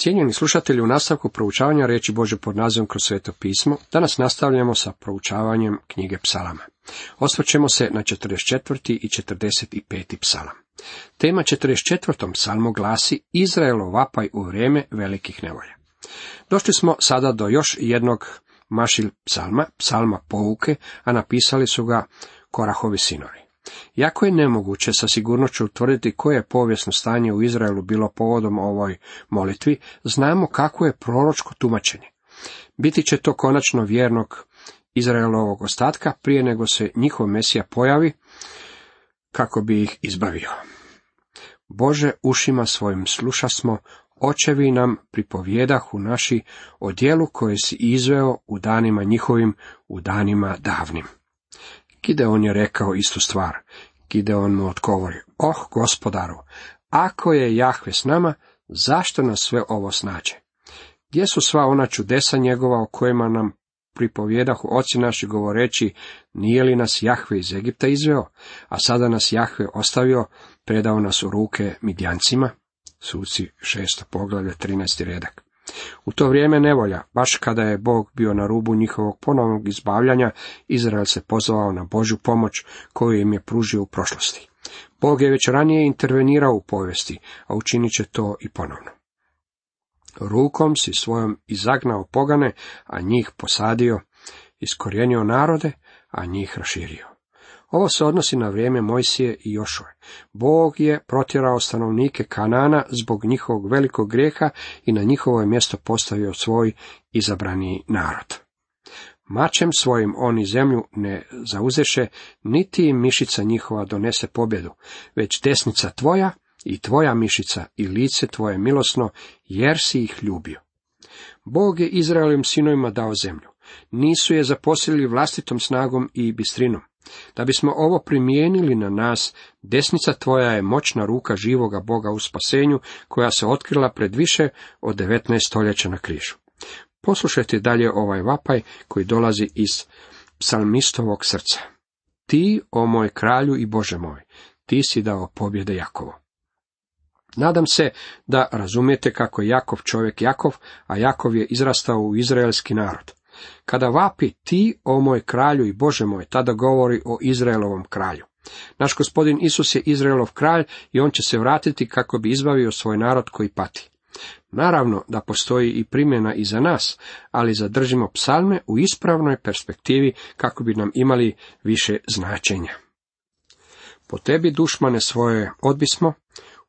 Cijenjeni slušatelji, u nastavku proučavanja reći Bože pod nazivom kroz sveto pismo, danas nastavljamo sa proučavanjem knjige psalama. Osvrćemo se na 44. i 45. psalam. Tema 44. psalmu glasi Izraelo vapaj u vrijeme velikih nevolja. Došli smo sada do još jednog mašil psalma, psalma pouke, a napisali su ga Korahovi sinovi. Jako je nemoguće sa sigurnošću utvrditi koje je povijesno stanje u Izraelu bilo povodom ovoj molitvi, znamo kako je proročko tumačenje. Biti će to konačno vjernog Izraelovog ostatka prije nego se njihov Mesija pojavi, kako bi ih izbavio. Bože, ušima svojim slušasmo, očevi nam pripovjedahu naši o dijelu koje si izveo u danima njihovim, u danima davnim. Gideon je rekao istu stvar. Gideon mu odgovori, oh gospodaru, ako je Jahve s nama, zašto nas sve ovo snađe? Gdje su sva ona čudesa njegova o kojima nam pripovjedahu oci naši govoreći, nije li nas Jahve iz Egipta izveo, a sada nas Jahve ostavio, predao nas u ruke midjancima? Suci šesto poglavlje, 13. redak. U to vrijeme nevolja, baš kada je Bog bio na rubu njihovog ponovnog izbavljanja, Izrael se pozvao na Božju pomoć koju im je pružio u prošlosti. Bog je već ranije intervenirao u povijesti, a učinit će to i ponovno. Rukom si svojom izagnao pogane, a njih posadio, iskorijenio narode, a njih raširio. Ovo se odnosi na vrijeme Mojsije i Jošove. Bog je protjerao stanovnike Kanana zbog njihovog velikog grijeha i na njihovo je mjesto postavio svoj izabrani narod. Mačem svojim oni zemlju ne zauzeše, niti im mišica njihova donese pobjedu, već desnica tvoja i tvoja mišica i lice tvoje milosno, jer si ih ljubio. Bog je Izraelovim sinovima dao zemlju. Nisu je zaposlili vlastitom snagom i bistrinom. Da bismo ovo primijenili na nas, desnica tvoja je moćna ruka živoga Boga u spasenju, koja se otkrila pred više od 19 stoljeća na križu. Poslušajte dalje ovaj vapaj koji dolazi iz psalmistovog srca. Ti, o moj kralju i Bože moj, ti si dao pobjede Jakovo. Nadam se da razumijete kako je Jakov čovjek Jakov, a Jakov je izrastao u izraelski narod. Kada vapi ti, o moj kralju i Bože moj, tada govori o Izraelovom kralju. Naš gospodin Isus je Izraelov kralj i on će se vratiti kako bi izbavio svoj narod koji pati. Naravno da postoji i primjena i za nas, ali zadržimo psalme u ispravnoj perspektivi kako bi nam imali više značenja. Po tebi dušmane svoje odbismo,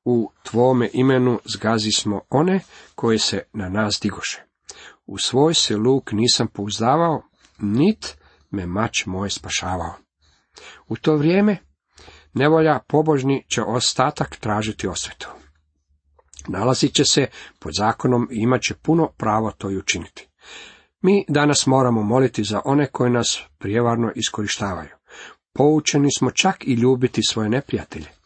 u tvome imenu zgazismo one koje se na nas digoše. U svoj se luk nisam pouzdavao, nit me mač moj spašavao. U to vrijeme nevolja pobožni će ostatak tražiti osvetu. Nalazit će se pod zakonom i imat će puno pravo to i učiniti. Mi danas moramo moliti za one koji nas prijevarno iskorištavaju. Poučeni smo čak i ljubiti svoje neprijatelje.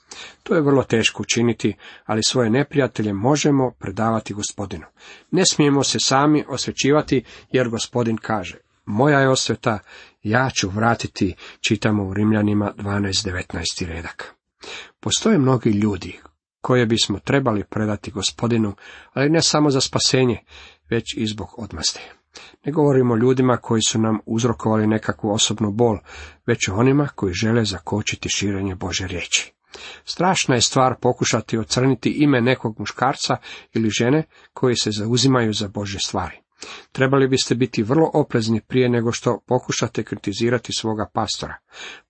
To je vrlo teško učiniti, ali svoje neprijatelje možemo predavati gospodinu. Ne smijemo se sami osvećivati, jer gospodin kaže, moja je osveta, ja ću vratiti, čitamo u Rimljanima 12.19. redak. Postoje mnogi ljudi koje bismo trebali predati gospodinu, ali ne samo za spasenje, već i zbog odmaste. Ne govorimo o ljudima koji su nam uzrokovali nekakvu osobnu bol, već o onima koji žele zakočiti širenje Bože riječi. Strašna je stvar pokušati ocrniti ime nekog muškarca ili žene koji se zauzimaju za Bože stvari. Trebali biste biti vrlo oprezni prije nego što pokušate kritizirati svoga pastora.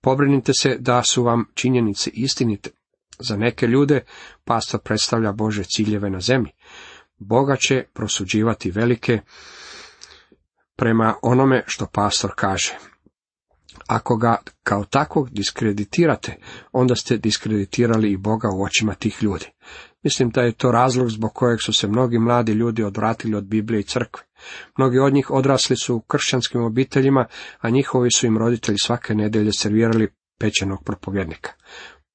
Pobrinite se da su vam činjenice istinite. Za neke ljude pastor predstavlja Bože ciljeve na zemlji. Boga će prosuđivati velike prema onome što pastor kaže. Ako ga kao takvog diskreditirate, onda ste diskreditirali i Boga u očima tih ljudi. Mislim da je to razlog zbog kojeg su se mnogi mladi ljudi odvratili od Biblije i crkve. Mnogi od njih odrasli su u kršćanskim obiteljima, a njihovi su im roditelji svake nedelje servirali pečenog propovjednika.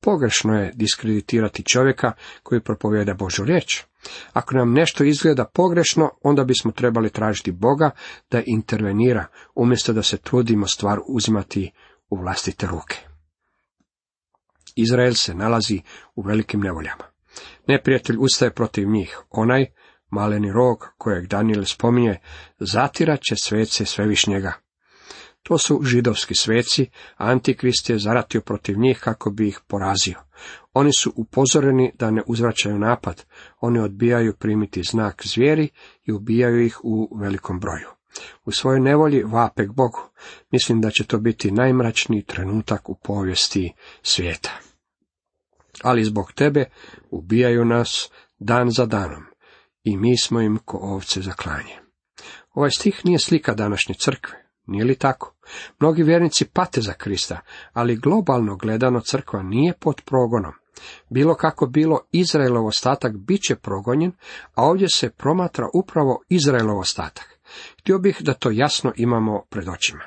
Pogrešno je diskreditirati čovjeka koji propovjeda Božu riječ. Ako nam nešto izgleda pogrešno, onda bismo trebali tražiti Boga da intervenira, umjesto da se trudimo stvar uzimati u vlastite ruke. Izrael se nalazi u velikim nevoljama. Neprijatelj ustaje protiv njih, onaj maleni rog kojeg Daniel spominje, zatirat će svece svevišnjega. To su židovski sveci, a Antikrist je zaratio protiv njih kako bi ih porazio. Oni su upozoreni da ne uzvraćaju napad, oni odbijaju primiti znak zvijeri i ubijaju ih u velikom broju. U svojoj nevolji vape k Bogu. Mislim da će to biti najmračniji trenutak u povijesti svijeta. Ali zbog tebe ubijaju nas dan za danom i mi smo im ko ovce za klanje. Ovaj stih nije slika današnje crkve, nije li tako? Mnogi vjernici pate za Krista, ali globalno gledano crkva nije pod progonom. Bilo kako bilo, Izraelov ostatak bit će progonjen, a ovdje se promatra upravo Izraelov ostatak. Htio bih da to jasno imamo pred očima.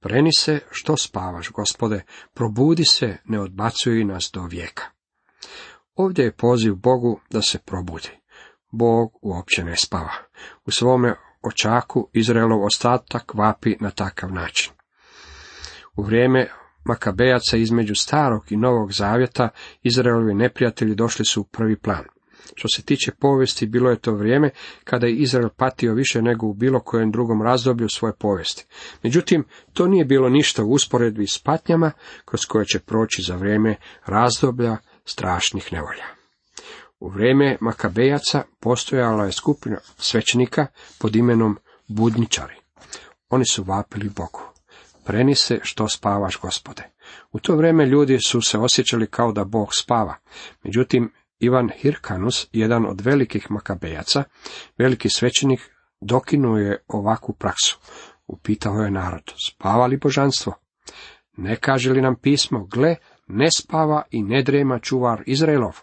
Preni se što spavaš, gospode, probudi se, ne odbacuj nas do vijeka. Ovdje je poziv Bogu da se probudi. Bog uopće ne spava. U svome očaku Izraelov ostatak vapi na takav način. U vrijeme Makabejaca između starog i novog zavjeta Izraelovi neprijatelji došli su u prvi plan. Što se tiče povijesti, bilo je to vrijeme kada je Izrael patio više nego u bilo kojem drugom razdoblju svoje povijesti. Međutim, to nije bilo ništa u usporedbi s patnjama kroz koje će proći za vrijeme razdoblja strašnih nevolja. U vrijeme Makabejaca postojala je skupina svećenika pod imenom Budničari. Oni su vapili Bogu. Preni se što spavaš, gospode. U to vrijeme ljudi su se osjećali kao da Bog spava. Međutim, Ivan Hirkanus, jedan od velikih makabejaca, veliki svećenik, dokinuo je ovakvu praksu. Upitao je narod, spava li božanstvo? Ne kaže li nam pismo, gle, ne spava i ne drema čuvar Izraelov?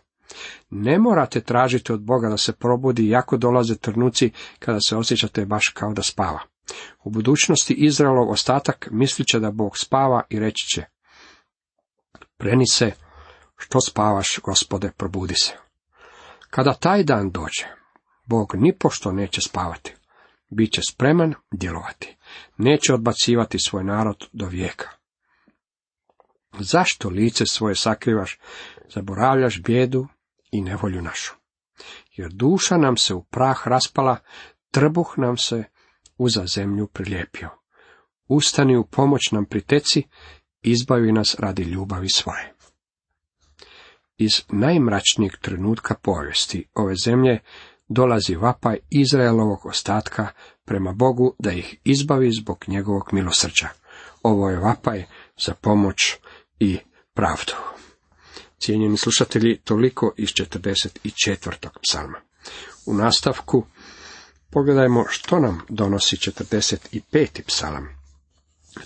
Ne morate tražiti od Boga da se probudi, jako dolaze trnuci kada se osjećate baš kao da spava. U budućnosti Izraelov ostatak mislit će da Bog spava i reći će, preni se, što spavaš, gospode, probudi se. Kada taj dan dođe, Bog nipošto neće spavati. Biće spreman djelovati. Neće odbacivati svoj narod do vijeka. Zašto lice svoje sakrivaš, zaboravljaš bijedu i nevolju našu? Jer duša nam se u prah raspala, trbuh nam se uza zemlju prilijepio. Ustani u pomoć nam priteci, izbavi nas radi ljubavi svoje. Iz najmračnijeg trenutka povijesti ove zemlje dolazi vapaj Izraelovog ostatka prema Bogu da ih izbavi zbog njegovog milosrđa. Ovo je vapaj za pomoć i pravdu. Cijenjeni slušatelji, toliko iz 44. psalma. U nastavku pogledajmo što nam donosi 45. psalam.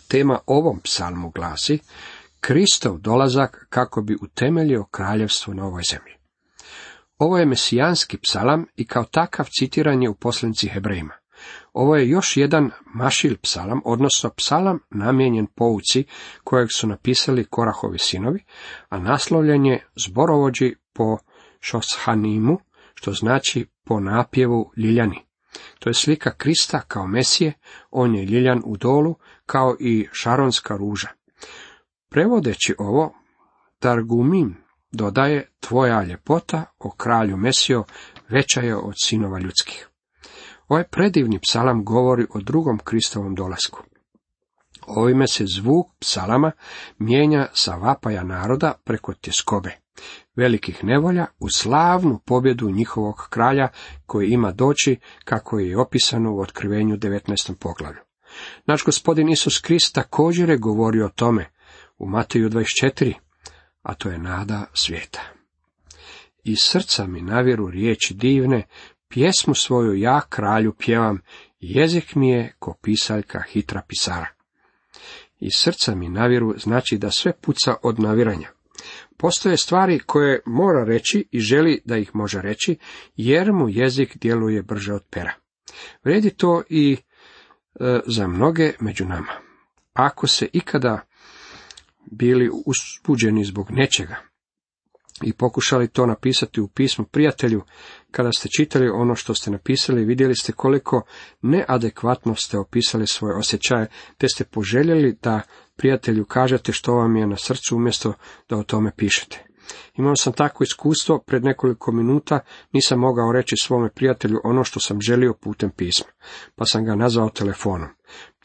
Tema ovom psalmu glasi Kristov dolazak kako bi utemeljio kraljevstvo na ovoj zemlji. Ovo je mesijanski psalam i kao takav citiran je u poslanici Hebrejima. Ovo je još jedan mašil psalam, odnosno psalam namijenjen pouci kojeg su napisali Korahovi sinovi, a naslovljen je zborovođi po Šoshanimu, što znači po napjevu Ljiljani. To je slika Krista kao Mesije, on je Ljiljan u dolu, kao i šaronska ruža. Prevodeći ovo, Targumim dodaje, tvoja ljepota o kralju Mesio veća je od sinova ljudskih. Ovaj predivni psalam govori o drugom Kristovom dolasku. Ovime se zvuk psalama mijenja sa vapaja naroda preko tjeskobe, velikih nevolja u slavnu pobjedu njihovog kralja koji ima doći kako je opisano u otkrivenju 19. poglavlju. Naš gospodin Isus Krist također je govorio o tome u Mateju 24, a to je nada svijeta. Iz srca mi navjeru riječi divne, pjesmu svoju ja kralju pjevam, jezik mi je ko pisaljka hitra pisara. Iz srca mi navjeru znači da sve puca od naviranja. Postoje stvari koje mora reći i želi da ih može reći, jer mu jezik djeluje brže od pera. Vredi to i e, za mnoge među nama. Ako se ikada bili uspuđeni zbog nečega i pokušali to napisati u pismu prijatelju, kada ste čitali ono što ste napisali, vidjeli ste koliko neadekvatno ste opisali svoje osjećaje, te ste poželjeli da prijatelju kažete što vam je na srcu umjesto da o tome pišete. Imao sam takvo iskustvo, pred nekoliko minuta nisam mogao reći svome prijatelju ono što sam želio putem pisma, pa sam ga nazvao telefonom.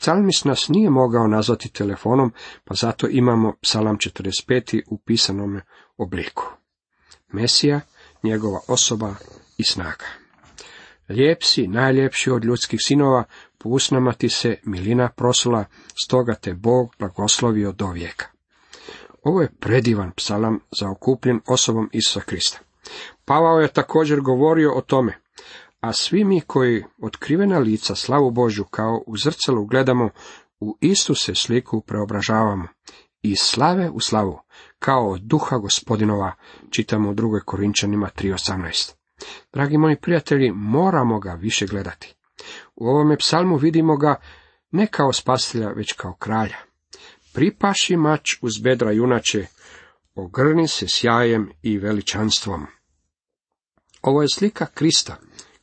Psalmis nas nije mogao nazvati telefonom, pa zato imamo psalam 45. u pisanom obliku. Mesija, njegova osoba i snaga. Lijep si, najljepši od ljudskih sinova, po usnama ti se milina prosula, stoga te Bog blagoslovio do vijeka. Ovo je predivan psalam okupljen osobom Isusa Krista. Pavao je također govorio o tome, a svi mi koji otkrivena lica slavu Božju kao u zrcalu gledamo, u istu se sliku preobražavamo, i slave u slavu, kao od duha gospodinova, čitamo u drugoj Korinčanima 3.18. Dragi moji prijatelji, moramo ga više gledati. U ovome psalmu vidimo ga ne kao spastelja, već kao kralja. Pripaši mač uz bedra junače, ogrni se sjajem i veličanstvom. Ovo je slika Krista,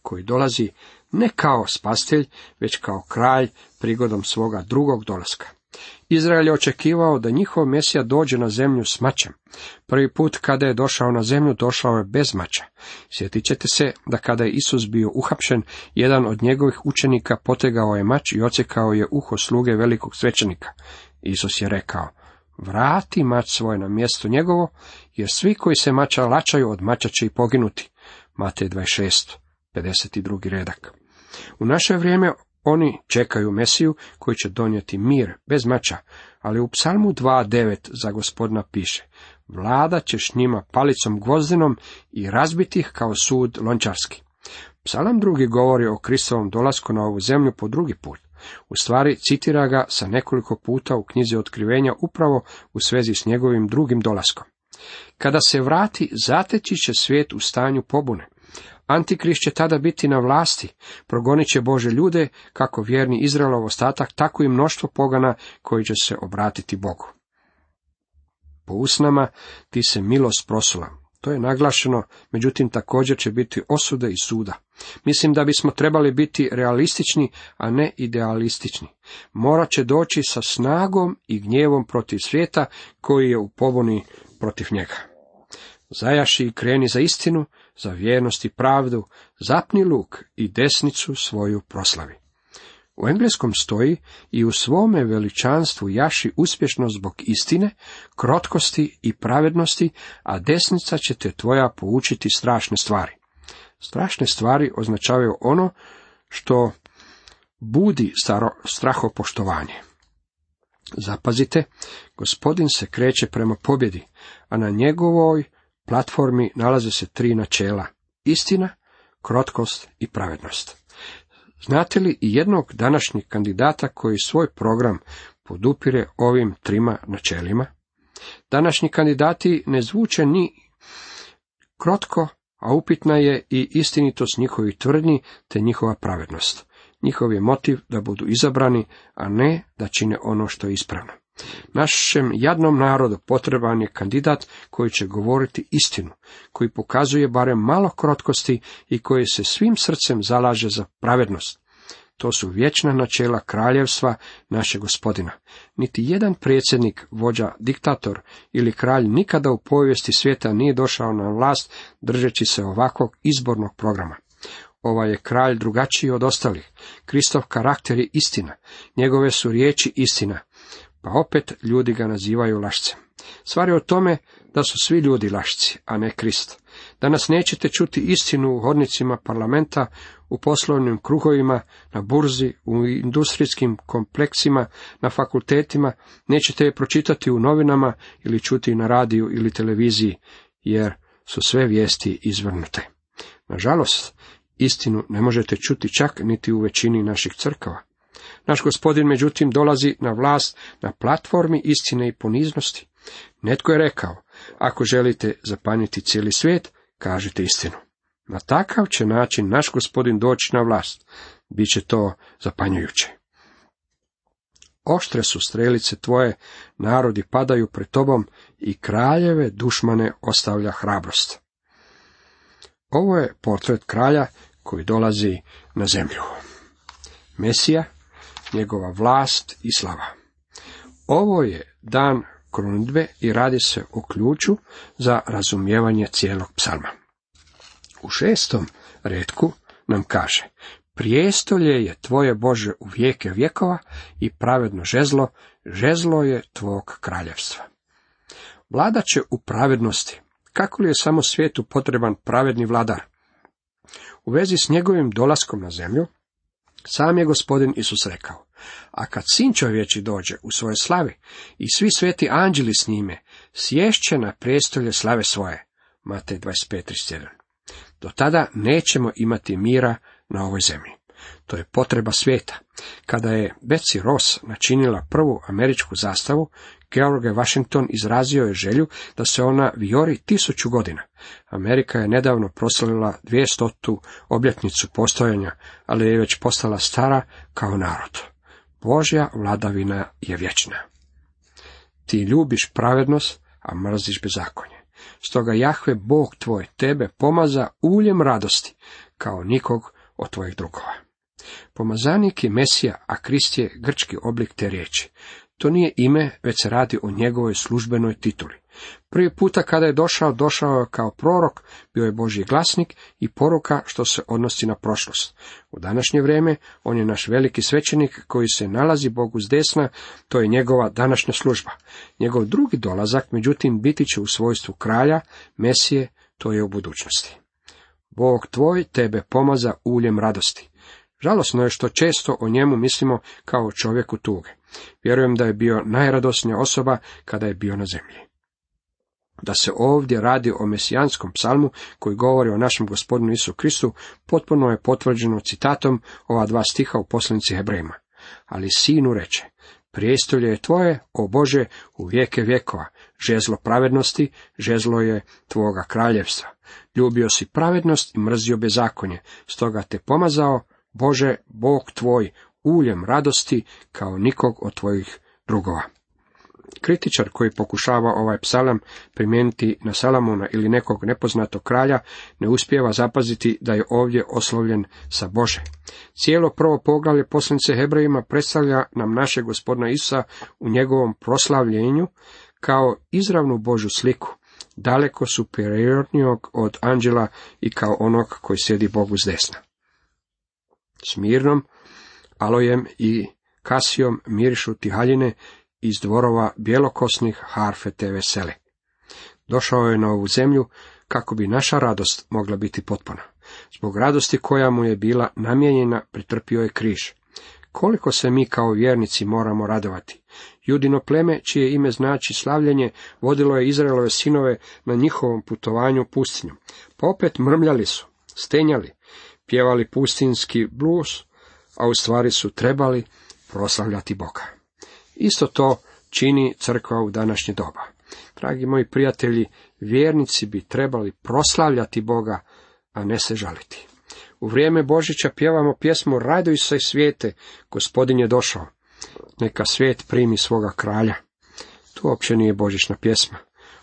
koji dolazi ne kao spastelj, već kao kralj prigodom svoga drugog dolaska. Izrael je očekivao da njihov Mesija dođe na zemlju s mačem. Prvi put kada je došao na zemlju, došao je bez mača. Sjetit ćete se da kada je Isus bio uhapšen, jedan od njegovih učenika potegao je mač i ocekao je uho sluge velikog svećenika. Isus je rekao, vrati mač svoj na mjesto njegovo, jer svi koji se mača lačaju od mača će i poginuti. Matej 26, 52. redak. U naše vrijeme oni čekaju Mesiju koji će donijeti mir bez mača, ali u psalmu 2.9 za gospodina piše Vlada ćeš njima palicom gvozdenom i razbiti ih kao sud lončarski. Psalam drugi govori o Kristovom dolasku na ovu zemlju po drugi put. U stvari citira ga sa nekoliko puta u knjizi otkrivenja upravo u svezi s njegovim drugim dolaskom. Kada se vrati, zateći će svijet u stanju pobune. Antikrist će tada biti na vlasti, progonit će Bože ljude, kako vjerni Izraelov ostatak, tako i mnoštvo pogana koji će se obratiti Bogu. Po usnama ti se milost prosula. To je naglašeno, međutim također će biti osude i suda. Mislim da bismo trebali biti realistični, a ne idealistični. Morat će doći sa snagom i gnjevom protiv svijeta koji je u pobuni protiv njega. Zajaši i kreni za istinu, za vjernost i pravdu, zapni luk i desnicu svoju proslavi. U engleskom stoji i u svome veličanstvu jaši uspješno zbog istine, krotkosti i pravednosti, a desnica će te tvoja poučiti strašne stvari. Strašne stvari označavaju ono što budi staro strahopoštovanje. Zapazite, gospodin se kreće prema pobjedi, a na njegovoj platformi nalaze se tri načela. Istina, krotkost i pravednost. Znate li i jednog današnjeg kandidata koji svoj program podupire ovim trima načelima? Današnji kandidati ne zvuče ni krotko, a upitna je i istinitost njihovih tvrdnji te njihova pravednost. Njihov je motiv da budu izabrani, a ne da čine ono što je ispravno. Našem jadnom narodu potreban je kandidat koji će govoriti istinu, koji pokazuje barem malo krotkosti i koji se svim srcem zalaže za pravednost. To su vječna načela kraljevstva našeg gospodina. Niti jedan predsjednik, vođa, diktator ili kralj nikada u povijesti svijeta nije došao na vlast držeći se ovakvog izbornog programa. Ovaj je kralj drugačiji od ostalih. Kristov karakter je istina. Njegove su riječi istina. Pa opet ljudi ga nazivaju lašcem. Stvar je o tome da su svi ljudi lašci, a ne Krist. Danas nećete čuti istinu u hodnicima parlamenta, u poslovnim kruhovima, na burzi, u industrijskim kompleksima, na fakultetima, nećete je pročitati u novinama ili čuti na radiju ili televiziji, jer su sve vijesti izvrnute. Nažalost, istinu ne možete čuti čak niti u većini naših crkava. Naš gospodin, međutim, dolazi na vlast na platformi istine i poniznosti. Netko je rekao, ako želite zapanjiti cijeli svijet, kažite istinu. Na takav će način naš gospodin doći na vlast. Biće to zapanjujuće. Oštre su strelice tvoje, narodi padaju pred tobom i kraljeve dušmane ostavlja hrabrost. Ovo je portret kralja koji dolazi na zemlju. Mesija njegova vlast i slava. Ovo je dan krunidbe i radi se o ključu za razumijevanje cijelog psalma. U šestom redku nam kaže, prijestolje je tvoje Bože u vijeke vjekova i pravedno žezlo, žezlo je tvog kraljevstva. Vlada će u pravednosti. Kako li je samo svijetu potreban pravedni vladar? U vezi s njegovim dolaskom na zemlju, sam je gospodin Isus rekao, a kad sin čovječi dođe u svoje slavi i svi sveti anđeli s njime, sješće na prijestolje slave svoje. Matej 25.31. Do tada nećemo imati mira na ovoj zemlji. To je potreba svijeta. Kada je Betsy Ross načinila prvu američku zastavu, George Washington izrazio je želju da se ona viori tisuću godina. Amerika je nedavno proslavila dvijestotu obljetnicu postojanja, ali je već postala stara kao narod. Božja vladavina je vječna. Ti ljubiš pravednost, a mrziš bezakonje. Stoga Jahve Bog tvoj tebe pomaza uljem radosti, kao nikog od tvojih drugova. Pomazanik je Mesija, a Krist je grčki oblik te riječi. To nije ime, već se radi o njegovoj službenoj tituli. Prvi puta kada je došao, došao je kao prorok, bio je Božji glasnik i poruka što se odnosi na prošlost. U današnje vrijeme on je naš veliki svećenik koji se nalazi Bogu s desna, to je njegova današnja služba. Njegov drugi dolazak, međutim, biti će u svojstvu kralja, Mesije, to je u budućnosti. Bog tvoj tebe pomaza uljem radosti. Žalosno je što često o njemu mislimo kao o čovjeku tuge. Vjerujem da je bio najradosnija osoba kada je bio na zemlji. Da se ovdje radi o mesijanskom psalmu koji govori o našem gospodinu Isu Kristu, potpuno je potvrđeno citatom ova dva stiha u poslanici Hebrejima. Ali sinu reče, prijestolje je tvoje, o Bože, u vijeke vjekova, žezlo pravednosti, žezlo je tvoga kraljevstva. Ljubio si pravednost i mrzio bezakonje, stoga te pomazao, Bože, Bog tvoj, uljem radosti kao nikog od tvojih drugova. Kritičar koji pokušava ovaj psalam primijeniti na Salamona ili nekog nepoznatog kralja, ne uspijeva zapaziti da je ovdje oslovljen sa Bože. Cijelo prvo poglavlje poslanice Hebrejima predstavlja nam naše gospodina Isa u njegovom proslavljenju kao izravnu Božu sliku, daleko superiornijog od anđela i kao onog koji sjedi Bogu s desna. Smirnom, alojem i kasijom mirišu tihaljine iz dvorova bjelokosnih harfe te vesele. Došao je na ovu zemlju kako bi naša radost mogla biti potpuna. Zbog radosti koja mu je bila namijenjena, pretrpio je križ. Koliko se mi kao vjernici moramo radovati. Judino pleme, čije ime znači slavljenje, vodilo je Izraelove sinove na njihovom putovanju pustinjom. Pa opet mrmljali su, stenjali, pjevali pustinski blues, a u stvari su trebali proslavljati Boga. Isto to čini crkva u današnje doba. Dragi moji prijatelji, vjernici bi trebali proslavljati Boga, a ne se žaliti. U vrijeme Božića pjevamo pjesmu Raduj se svijete, gospodin je došao. Neka svijet primi svoga kralja. To uopće nije božićna pjesma.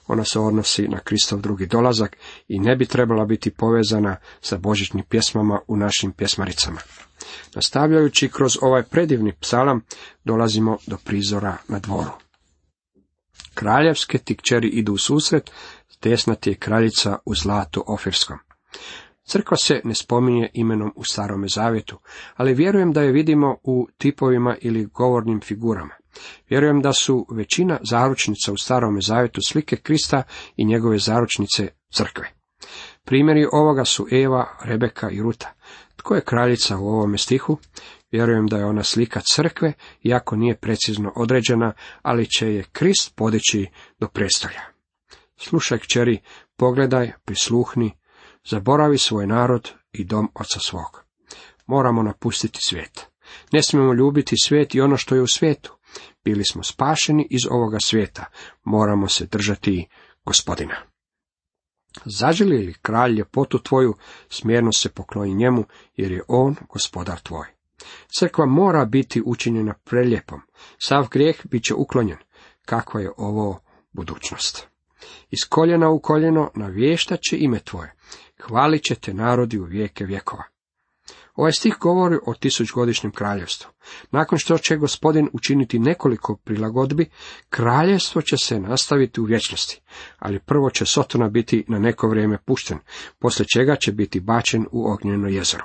Ona se odnosi na Kristov drugi dolazak i ne bi trebala biti povezana sa božićnim pjesmama u našim pjesmaricama. Nastavljajući kroz ovaj predivni psalam, dolazimo do prizora na dvoru. Kraljevske tikčeri idu u susret, desnati je kraljica u zlatu ofirskom. Crkva se ne spominje imenom u starome zavjetu, ali vjerujem da je vidimo u tipovima ili govornim figurama. Vjerujem da su većina zaručnica u starome zavjetu slike Krista i njegove zaručnice crkve. Primjeri ovoga su Eva, Rebeka i Ruta. Tko je kraljica u ovome stihu? Vjerujem da je ona slika crkve, iako nije precizno određena, ali će je Krist podići do prestolja. Slušaj, kćeri, pogledaj, prisluhni, zaboravi svoj narod i dom oca svog. Moramo napustiti svijet. Ne smijemo ljubiti svijet i ono što je u svijetu. Bili smo spašeni iz ovoga svijeta. Moramo se držati gospodina. Zaželi li kralj ljepotu tvoju, smjerno se pokloni njemu, jer je on gospodar tvoj. Crkva mora biti učinjena preljepom. Sav grijeh bit će uklonjen. Kakva je ovo budućnost? Iz koljena u koljeno navještat će ime tvoje. Hvalit će te narodi u vijeke vjekova. Ovaj stih govori o tisućgodišnjem kraljevstvu. Nakon što će gospodin učiniti nekoliko prilagodbi, kraljevstvo će se nastaviti u vječnosti, ali prvo će Sotona biti na neko vrijeme pušten, poslije čega će biti bačen u ognjeno jezero.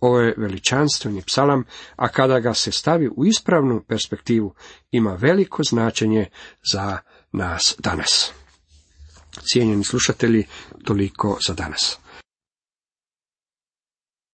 Ovo je veličanstveni psalam, a kada ga se stavi u ispravnu perspektivu, ima veliko značenje za nas danas. Cijenjeni slušatelji, toliko za danas.